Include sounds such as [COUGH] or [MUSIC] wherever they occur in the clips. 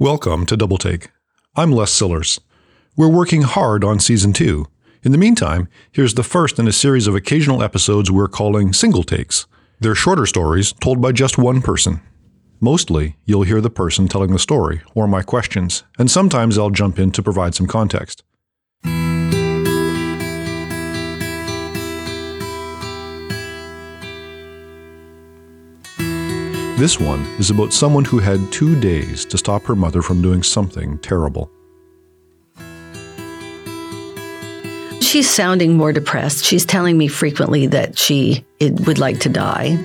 Welcome to Double Take. I'm Les Sillars. We're working hard on season two. In the meantime, here's the first in a series of occasional episodes we're calling Single Takes. They're shorter stories told by just one person. Mostly, you'll hear the person telling the story or my questions, and sometimes I'll jump in to provide some context. This one is about someone who had two days to stop her mother from doing something terrible. She's sounding more depressed. She's telling me frequently that she would like to die.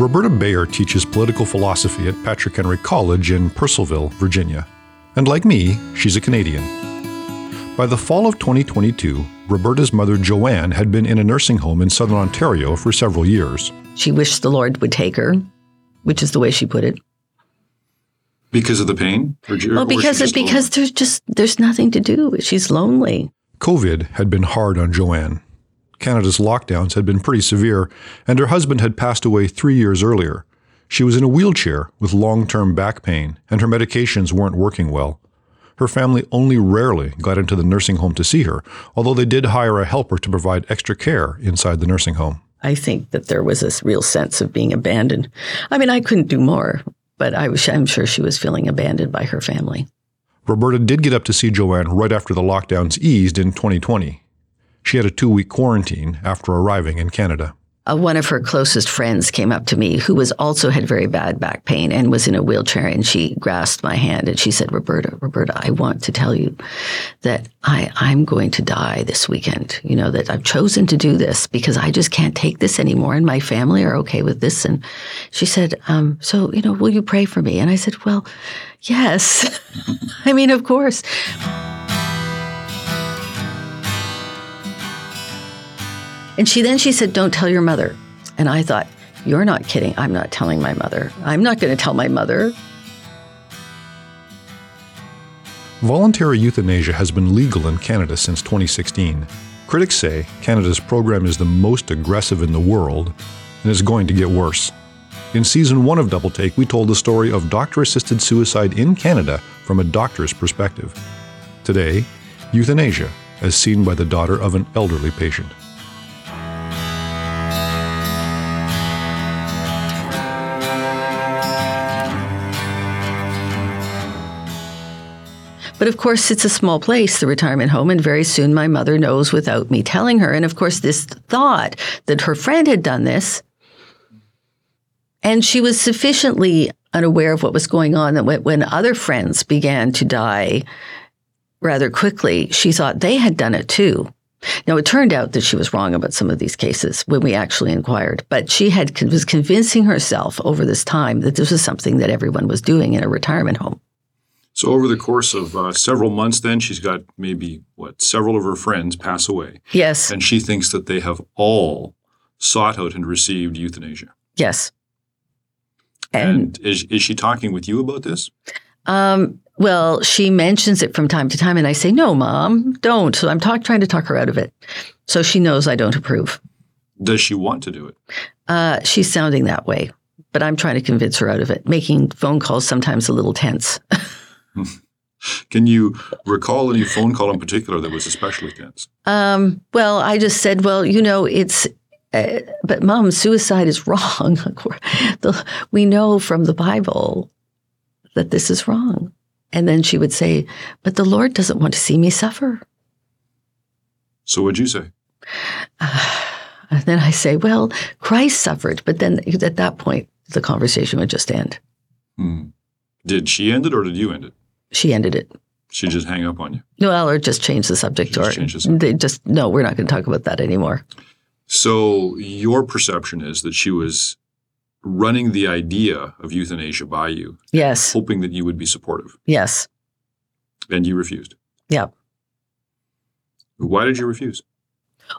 Roberta Bayer teaches political philosophy at Patrick Henry College in Purcellville, Virginia. And like me, she's a Canadian. By the fall of 2022, Roberta's mother Joanne had been in a nursing home in southern Ontario for several years. She wished the Lord would take her, which is the way she put it. Because of the pain? Or, well, because it, because there's just there's nothing to do. She's lonely. COVID had been hard on Joanne. Canada's lockdowns had been pretty severe, and her husband had passed away three years earlier. She was in a wheelchair with long term back pain, and her medications weren't working well. Her family only rarely got into the nursing home to see her, although they did hire a helper to provide extra care inside the nursing home. I think that there was this real sense of being abandoned. I mean, I couldn't do more, but I was, I'm sure she was feeling abandoned by her family. Roberta did get up to see Joanne right after the lockdowns eased in 2020. She had a two week quarantine after arriving in Canada. Uh, one of her closest friends came up to me who was also had very bad back pain and was in a wheelchair and she grasped my hand and she said roberta roberta i want to tell you that i i'm going to die this weekend. You know that i've chosen to do this because i just can't take this anymore and my family are okay with this. And she said um, so you know will you pray for me? And i said well yes. [LAUGHS] I mean of course And she then she said, "Don't tell your mother." And I thought, "You're not kidding. I'm not telling my mother. I'm not going to tell my mother." Voluntary euthanasia has been legal in Canada since 2016. Critics say Canada's program is the most aggressive in the world and is going to get worse. In season one of Double Take, we told the story of doctor assisted suicide in Canada from a doctor's perspective. Today, euthanasia, as seen by the daughter of an elderly patient. But of course, it's a small place, the retirement home, and very soon my mother knows without me telling her. And of course, this thought that her friend had done this, and she was sufficiently unaware of what was going on that when other friends began to die rather quickly, she thought they had done it too. Now, it turned out that she was wrong about some of these cases when we actually inquired, but she had was convincing herself over this time that this was something that everyone was doing in a retirement home. So over the course of uh, several months, then she's got maybe what several of her friends pass away. Yes, and she thinks that they have all sought out and received euthanasia. Yes, and, and is is she talking with you about this? Um, well, she mentions it from time to time, and I say, "No, mom, don't." So I'm talk, trying to talk her out of it, so she knows I don't approve. Does she want to do it? Uh, she's sounding that way, but I'm trying to convince her out of it, making phone calls sometimes a little tense. [LAUGHS] Can you recall any phone call in particular that was especially tense? Um, well, I just said, well, you know, it's, uh, but mom, suicide is wrong. [LAUGHS] we know from the Bible that this is wrong. And then she would say, but the Lord doesn't want to see me suffer. So what'd you say? Uh, [SIGHS] and then I say, well, Christ suffered. But then at that point, the conversation would just end. Hmm. Did she end it or did you end it? She ended it. She just hang up on you. Well, or just change the subject. She or the subject. they just no, we're not going to talk about that anymore. So your perception is that she was running the idea of euthanasia by you. Yes. Hoping that you would be supportive. Yes. And you refused. Yeah. Why did you refuse?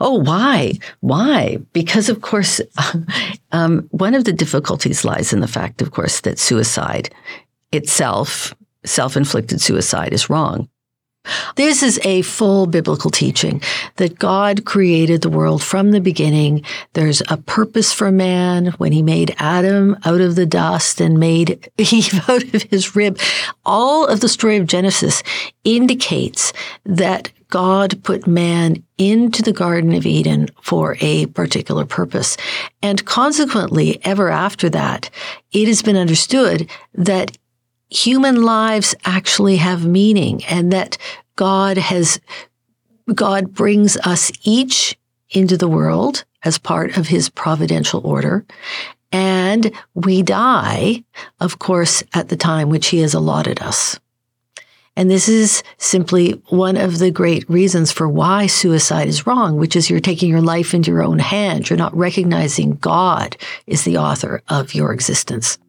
Oh, why? Why? Because, of course, [LAUGHS] um, one of the difficulties lies in the fact, of course, that suicide itself self inflicted suicide is wrong. This is a full biblical teaching that God created the world from the beginning. There's a purpose for man when he made Adam out of the dust and made [LAUGHS] Eve out of his rib. All of the story of Genesis indicates that God put man into the Garden of Eden for a particular purpose. And consequently, ever after that, it has been understood that human lives actually have meaning and that God has, God brings us each into the world as part of his providential order. And we die, of course, at the time which he has allotted us. And this is simply one of the great reasons for why suicide is wrong, which is you're taking your life into your own hands. You're not recognizing God is the author of your existence.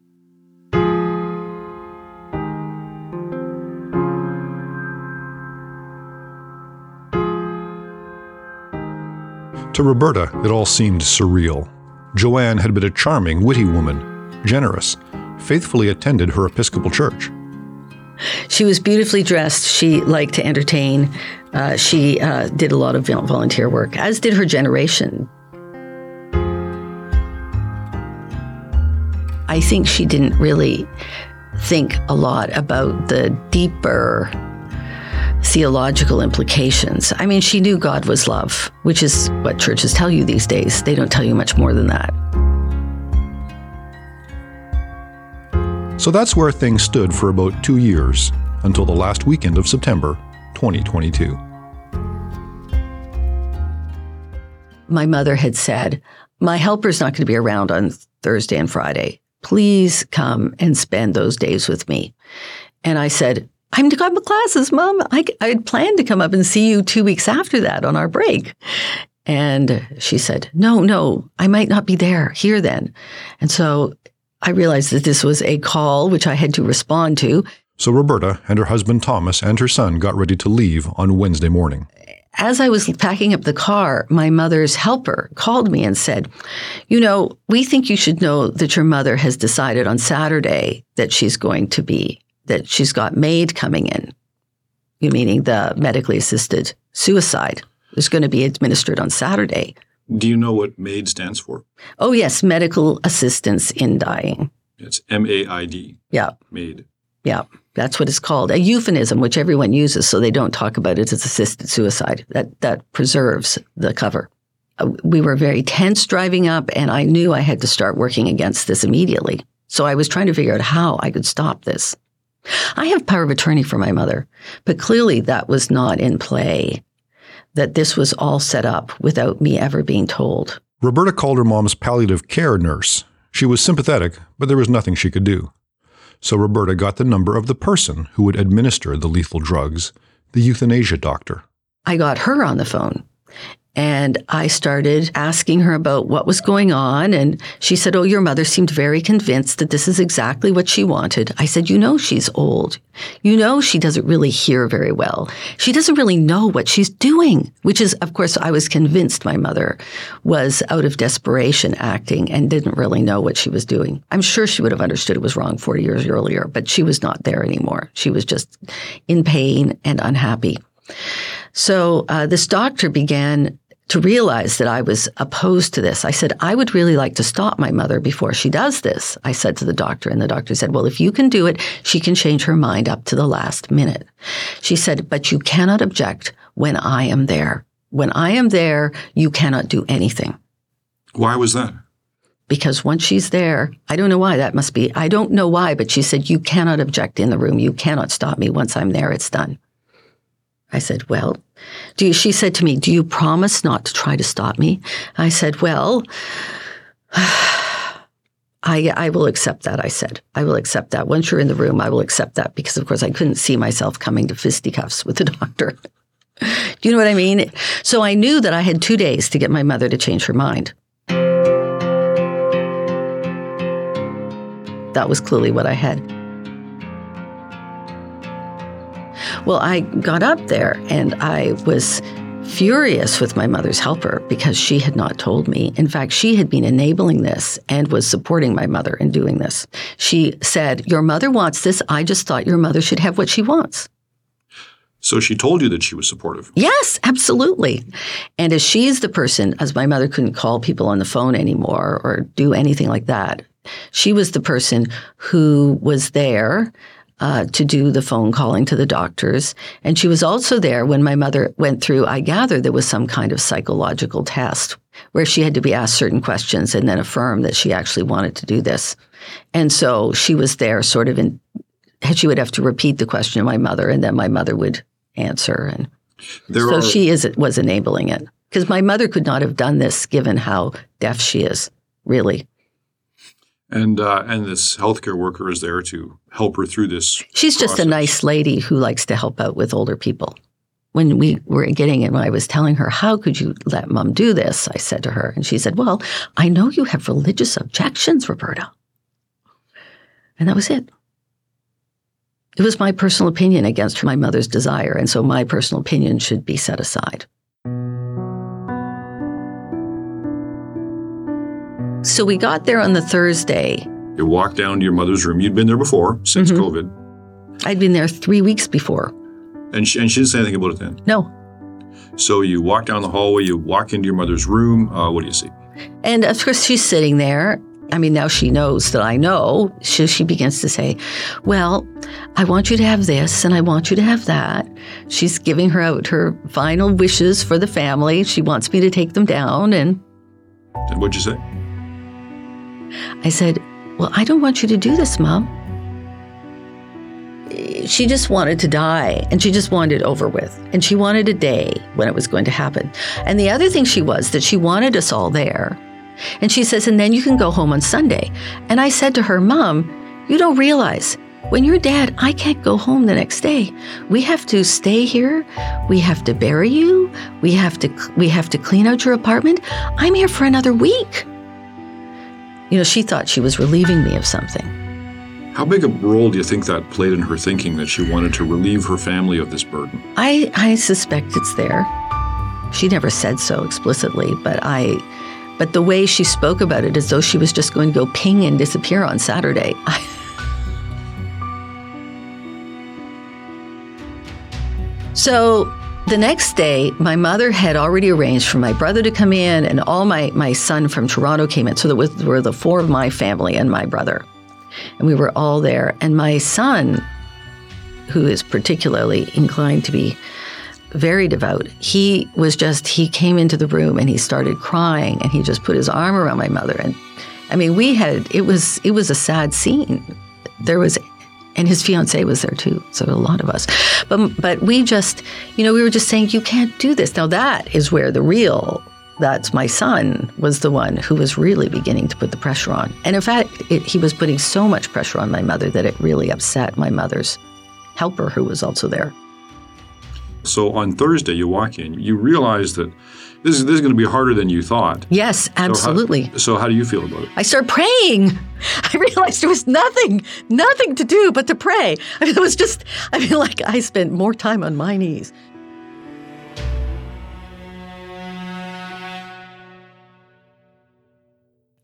To Roberta, it all seemed surreal. Joanne had been a charming, witty woman, generous, faithfully attended her Episcopal church. She was beautifully dressed. She liked to entertain. Uh, she uh, did a lot of volunteer work, as did her generation. I think she didn't really think a lot about the deeper theological implications. I mean, she knew God was love, which is what churches tell you these days. They don't tell you much more than that. So that's where things stood for about two years, until the last weekend of September 2022. My mother had said, My helper's not going to be around on Thursday and Friday. Please come and spend those days with me. And I said, I'm to got my classes, Mom. I, I had planned to come up and see you two weeks after that on our break. And she said, No, no, I might not be there here then. And so I realized that this was a call which I had to respond to. So Roberta and her husband Thomas and her son got ready to leave on Wednesday morning. As I was packing up the car, my mother's helper called me and said, You know, we think you should know that your mother has decided on Saturday that she's going to be, that she's got MAID coming in, you meaning the medically assisted suicide is going to be administered on Saturday. Do you know what MAID stands for? Oh, yes, medical assistance in dying. It's M A I D. Yeah. MAID. Yeah, that's what it's called. A euphemism, which everyone uses, so they don't talk about it as assisted suicide. That that preserves the cover. Uh, we were very tense driving up, and I knew I had to start working against this immediately. So I was trying to figure out how I could stop this. I have power of attorney for my mother, but clearly that was not in play that this was all set up without me ever being told. Roberta called her mom's palliative care nurse. She was sympathetic, but there was nothing she could do. So Roberta got the number of the person who would administer the lethal drugs, the euthanasia doctor. I got her on the phone and I started asking her about what was going on. And she said, Oh, your mother seemed very convinced that this is exactly what she wanted. I said, You know, she's old. You know, she doesn't really hear very well. She doesn't really know what she's doing, which is, of course, I was convinced my mother was out of desperation acting and didn't really know what she was doing. I'm sure she would have understood it was wrong 40 years earlier, but she was not there anymore. She was just in pain and unhappy. So uh, this doctor began to realize that I was opposed to this. I said, I would really like to stop my mother before she does this. I said to the doctor, and the doctor said, Well, if you can do it, she can change her mind up to the last minute. She said, But you cannot object when I am there. When I am there, you cannot do anything. Why was that? Because once she's there, I don't know why that must be. I don't know why, but she said, You cannot object in the room. You cannot stop me. Once I'm there, it's done. I said, Well, she said to me, Do you promise not to try to stop me? I said, Well, [SIGHS] I, I will accept that. I said, I will accept that. Once you're in the room, I will accept that because, of course, I couldn't see myself coming to fisticuffs with the [LAUGHS] doctor. Do you know what I mean? So I knew that I had two days to get my mother to change her mind. That was clearly what I had. Well, I got up there and I was furious with my mother's helper because she had not told me. In fact, she had been enabling this and was supporting my mother in doing this. She said, Your mother wants this. I just thought your mother should have what she wants. So she told you that she was supportive. Yes, absolutely. And as she's the person, as my mother couldn't call people on the phone anymore or do anything like that, she was the person who was there uh, to do the phone calling to the doctors. And she was also there when my mother went through, I gather there was some kind of psychological test where she had to be asked certain questions and then affirm that she actually wanted to do this. And so she was there sort of in, she would have to repeat the question to my mother and then my mother would answer. And There so are, she is was enabling it because my mother could not have done this given how deaf she is, really. And uh, and this healthcare worker is there to help her through this. She's just a nice lady who likes to help out with older people. When we were getting it, when I was telling her, How could you let mom do this? I said to her, and she said, Well, I know you have religious objections, Roberta. And that was it. It was my personal opinion against my mother's desire, and so my personal opinion should be set aside. So we got there on the Thursday. You walk down to your mother's room. You'd been there before since Mhm. COVID, I'd been there three weeks before. and she, and she didn't say anything about it then. No, So you walk down the hallway. You walk into your mother's room. Uh, what do you see? And of course, she's sitting there. I mean, now she knows that I know. She, she begins to say, Well, I want you to have this and I want you to have that. She's giving her out her final wishes for the family. She wants me to take them down. And And what'd you say? I said, Well, I don't want you to do this, Mom. She just wanted to die and she just wanted it over with. And she wanted a day when it was going to happen. And the other thing she was that she wanted us all there. And she says, And then you can go home on Sunday. And I said to her, Mom, you don't realize when you're dead, I can't go home the next day. We have to stay here. We have to bury you. We have to we have to clean out your apartment. I'm here for another week. You know, she thought she was relieving me of something. How big a role do you think that played in her thinking that she wanted to relieve her family of this burden? I, I suspect it's there. She never said so explicitly, but I but the way she spoke about it as though she was just going to go ping and disappear on Saturday. [LAUGHS] I, so the next day, my mother had already arranged for my brother to come in, and all my, my son from Toronto came in. So there was, were the four of my family and my brother. And we were all there. And my son, who is particularly inclined to be very devout. He was just, he came into the room and he started crying and he just put his arm around my mother. And I mean, we had, it was, it was a sad scene. There was, and his fiance was there too. So a lot of us. But, but we just, you know, we were just saying, you can't do this. Now that is where the real, that's my son was the one who was really beginning to put the pressure on. And in fact, it, he was putting so much pressure on my mother that it really upset my mother's helper who was also there. So on Thursday, you walk in, you realize that this is, this is going to be harder than you thought. Yes, So how- absolutely. So how, do you feel about it? I started praying. [LAUGHS] I realized there was nothing, nothing to do but to pray. I mean, it was just, I feel like I spent more time on my knees.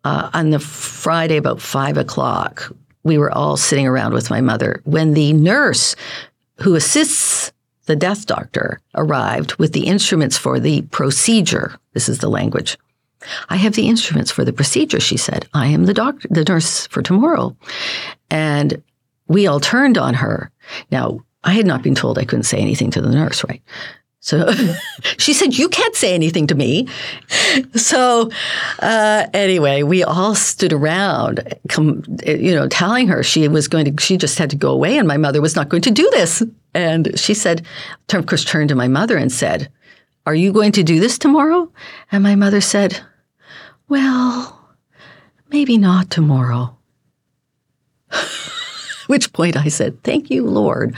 Uh, on the Friday, about five o'clock, we were all sitting around with my mother when the nurse who assists the death doctor arrived with the instruments for the procedure. This is the language. I have the instruments for the procedure, she said. I am the doctor, the nurse for tomorrow. And we all turned on her. Now, I had not been told I couldn't say anything to the nurse, right? So [LAUGHS] she said, You can't say anything to me. So uh, anyway, we all stood around, com- you know, telling her she was going to, she just had to go away and my mother was not going to do this. And she said, of course, turned to my mother and said, Are you going to do this tomorrow? And my mother said, Well, maybe not tomorrow. Which point I said, Thank you, Lord.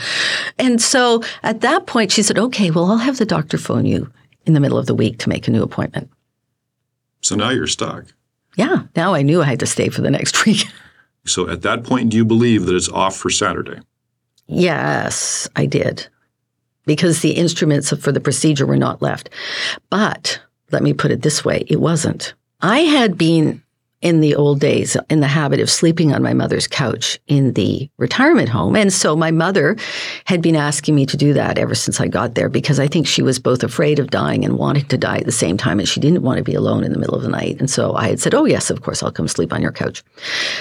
And so at that point, she said, Okay, well, I'll have the doctor phone you in the middle of the week to make a new appointment. So now you're stuck. Yeah, now I knew I had to stay for the next [LAUGHS] week. So at that point, do you believe that it's off for Saturday? yes, I did. Because the instruments for the procedure were not left. But let me put it this way it wasn't. I had been in the old days in the habit of sleeping on my mother's couch in the retirement home. And so my mother had been asking me to do that ever since I got there because I think she was both afraid of dying and wanting to die at the same time. And she didn't want to be alone in the middle of the night. And so I had said, Oh, yes, of course, I'll come sleep on your couch.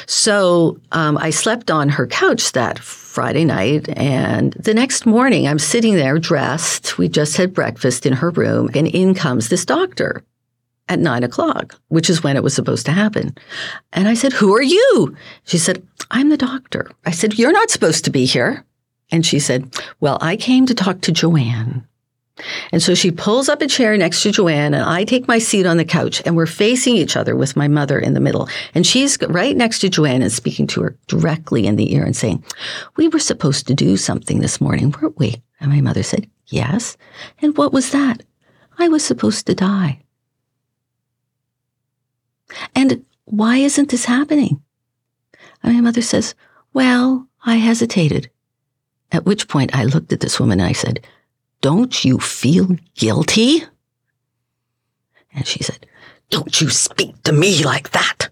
So um, I slept on her couch that Friday night. And the next morning, I'm sitting there dressed. We just had breakfast in her room, and in comes this doctor at nine o'clock, which is when it was supposed to happen. And I said, Who are you? She said, I'm the doctor. I said, You're not supposed to be here. And she said, Well, I came to talk to Joanne. And so she pulls up a chair next to Joanne, and I take my seat on the couch, and we're facing each other with my mother in the middle. And she's right next to Joanne and speaking to her directly in the ear and saying, We were supposed to do something this morning, weren't we? And my mother said, Yes. And what was that? I was supposed to die. And why isn't this happening? And my mother says, Well, I hesitated. At which point I looked at this woman and I said, Don't you feel guilty? And she said, Don't you speak to me like that.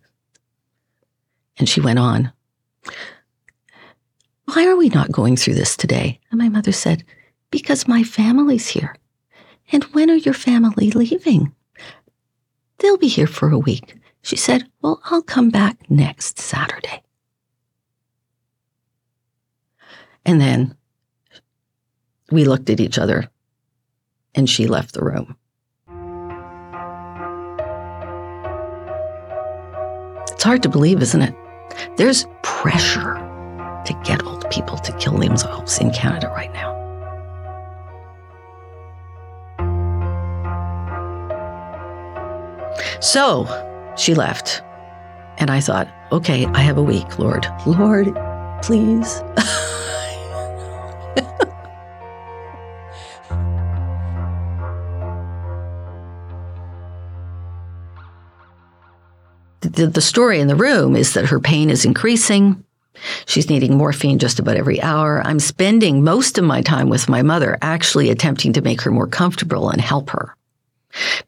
And she went on, Why are we not going through this today? And my mother said, Because my family's here. And when are your family leaving? They'll be here for a week. She said, Well, I'll come back next Saturday. And then we looked at each other and she left the room. It's hard to believe, isn't it? There's pressure to get old people to kill themselves in Canada right now. So she left. And I thought, okay, I have a week, Lord. Lord, please. the, the story in the room is that her pain is increasing. She's needing morphine just about every hour. I'm spending most of my time with my mother, actually attempting to make her more comfortable and help her.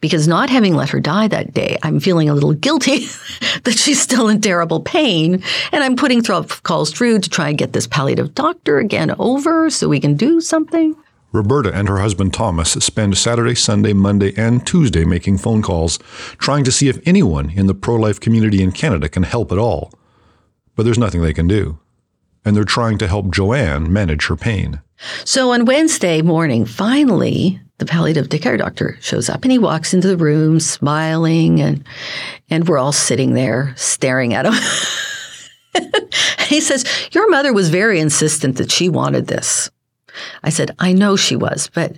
Because not having let her die that day, I'm feeling a little guilty [LAUGHS] that she's still in terrible pain. And I'm putting calls through to try and get this palliative doctor again over so we can do something. Roberta and her husband Thomas spend Saturday, Sunday, Monday, and Tuesday making phone calls, trying to see if anyone in the pro life community in Canada can help at all. But there's nothing they can do. And they're trying to help Joanne manage her pain. So on Wednesday morning, finally, the palliative care doctor shows up and he walks into the room smiling and and we're all sitting there staring at him. [LAUGHS] he says, Your mother was very insistent that she wanted this. I said, I know she was, but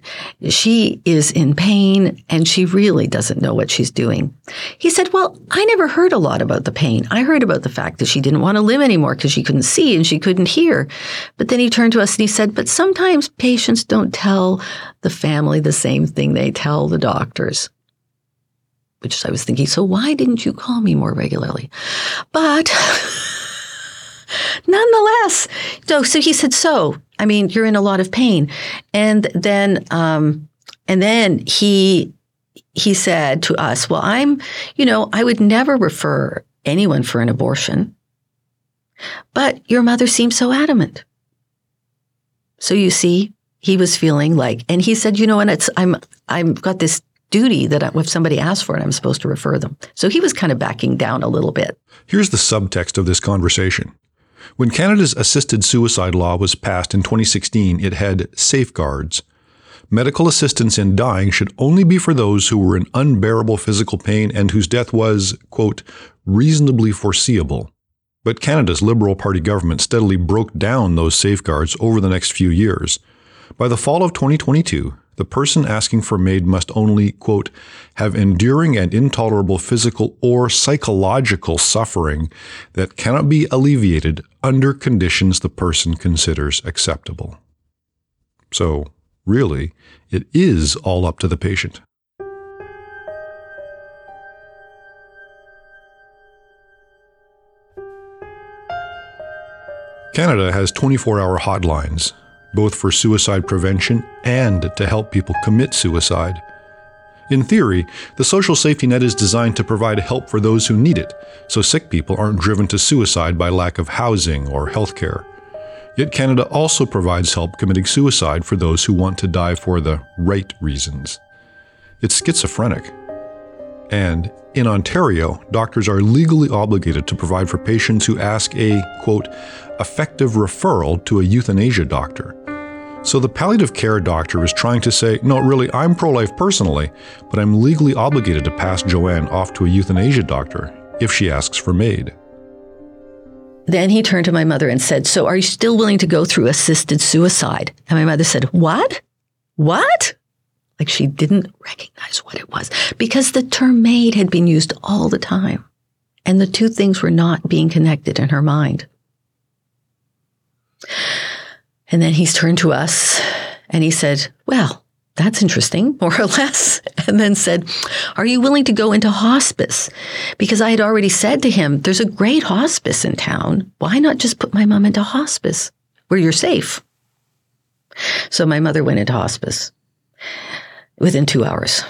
she is in pain and she really doesn't know what she's doing. He said, Well, I never heard a lot about the pain. I heard about the fact that she didn't want to live anymore because she couldn't see and she couldn't hear. But then he turned to us and he said, But sometimes patients don't tell the family the same thing they tell the doctors which I was thinking, so why didn't you call me more regularly? But [LAUGHS] nonetheless, so, so he said, so I mean, you're in a lot of pain. And then, um, and then he, he said to us, well, I'm, you know, I would never refer anyone for an abortion, but your mother seems so adamant. So you see, he was feeling like, and he said, you know, and it's, I'm, I've got this duty that if somebody asks for it, I'm supposed to refer them. So he was kind of backing down a little bit. Here's the subtext of this conversation. When Canada's assisted suicide law was passed in 2016, it had safeguards. Medical assistance in dying should only be for those who were in unbearable physical pain and whose death was, quote, reasonably foreseeable. But Canada's Liberal Party government steadily broke down those safeguards over the next few years. By the fall of 2022, the person asking for MAID must only, quote, have enduring and intolerable physical or psychological suffering that cannot be alleviated under conditions the person considers acceptable. So, really, it is all up to the patient. Canada has 24 hour hotlines both for suicide prevention and to help people commit suicide. In theory, the social safety net is designed to provide help for those who need it, so sick people aren't driven to suicide by lack of housing or health care. Yet Canada also provides help committing suicide for those who want to die for the right reasons. It's schizophrenic. And in Ontario, doctors are legally obligated to provide for patients who ask a, quote, effective referral to a euthanasia doctor. So the palliative care doctor is trying to say, no, really, I'm pro life personally, but I'm legally obligated to pass Joanne off to a euthanasia doctor if she asks for MAID. Then he turned to my mother and said, So are you still willing to go through assisted suicide? And my mother said, What? What? Like she didn't recognize what it was because the term MAID had been used all the time. And the two things were not being connected in her mind. And then he's turned to us and he said, Well, that's interesting, more or less. And then said, Are you willing to go into hospice? Because I had already said to him, There's a great hospice in town. Why not just put my mom into hospice where you're safe? So my mother went into hospice within two hours.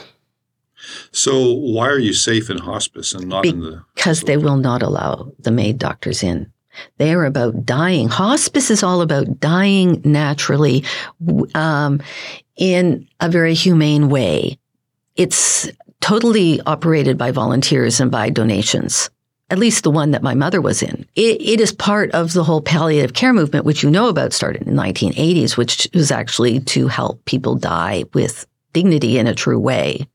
So why are you safe in hospice and not in the? Because they will not allow the MAID doctors in. They are about dying. Hospice is all about dying naturally um, in a very humane way. It's totally operated by volunteers and by donations. At least the one that my mother was in. It, it is part of the whole palliative care movement, which you know about, started in the 1980s, which was actually to help people die with dignity in a true way.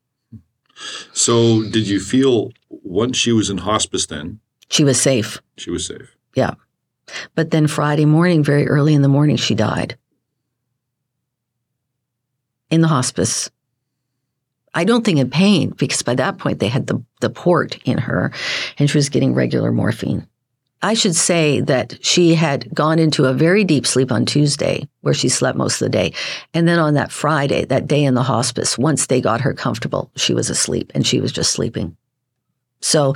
So, did you feel once she was in hospice then? She was safe. She was safe. Yeah. But then Friday morning, very early in the morning, she died in the hospice. I don't think in pain because by that point they had the, the port in her and she was getting regular morphine. I should say that she had gone into a very deep sleep on Tuesday, where she slept most of the day. And then on that Friday, that day in the hospice, once they got her comfortable, she was asleep and she was just sleeping. So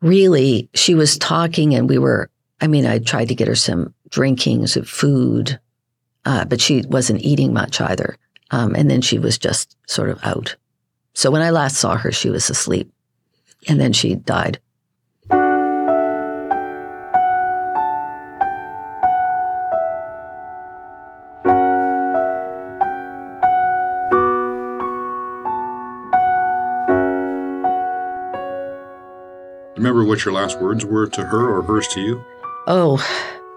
really, she was talking and we were, I mean, I tried to get her some drinking, some food, uh, but she wasn't eating much either. Um, and then she was just sort of out. So when I last saw her, she was asleep and then she died. Remember what your last words were to her or hers to you? Oh,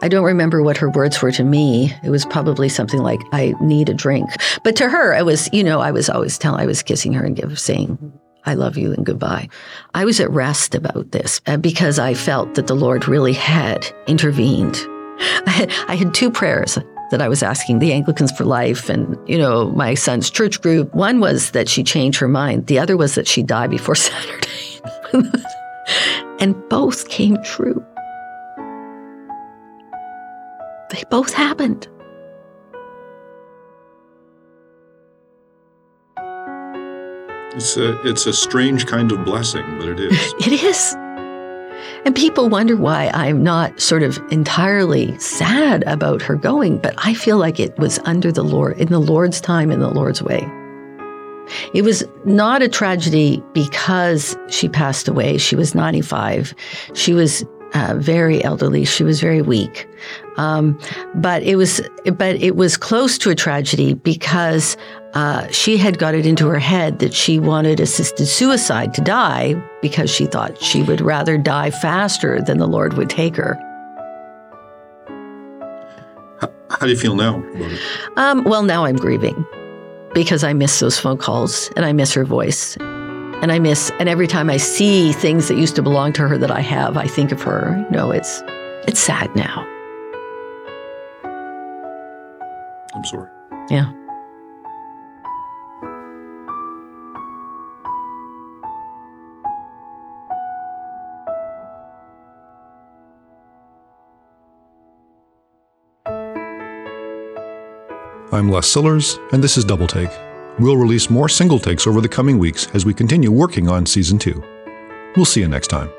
I don't remember what her words were to me. It was probably something like, I need a drink. But to her, it was, you know, I was always telling, I was kissing her and give, saying, I love you and goodbye. I was at rest about this uh, because I felt that the Lord really had intervened. [LAUGHS] I had, I had two prayers that I was asking the Anglicans for Life and, you know, my son's church group. One was that she change her mind. The other was that she die before [LAUGHS] Saturday. [LAUGHS] and both came true. They both happened. It's a it's a strange kind of blessing, but it is. [LAUGHS] it is. And people wonder why I'm not sort of entirely sad about her going, but I feel like it was under the Lord, in the Lord's time, in the Lord's way. It was not a tragedy because she passed away. She was 95. She was uh, very elderly. She was very weak. Um, but it was, but it was close to a tragedy because uh, she had got it into her head that she wanted assisted suicide to die because she thought she would rather die faster than the Lord would take her. How, how do you feel now? Um, well, now I'm grieving because I miss those phone calls and I miss her voice. And I miss, and every time I see things that used to belong to her that I have, I think of her. You know, it's, it's sad now. I'm sorry. Yeah. I'm Les Sillars, and this is Double Take. We'll release more single takes over the coming weeks as we continue working on Season 2. We'll see you next time.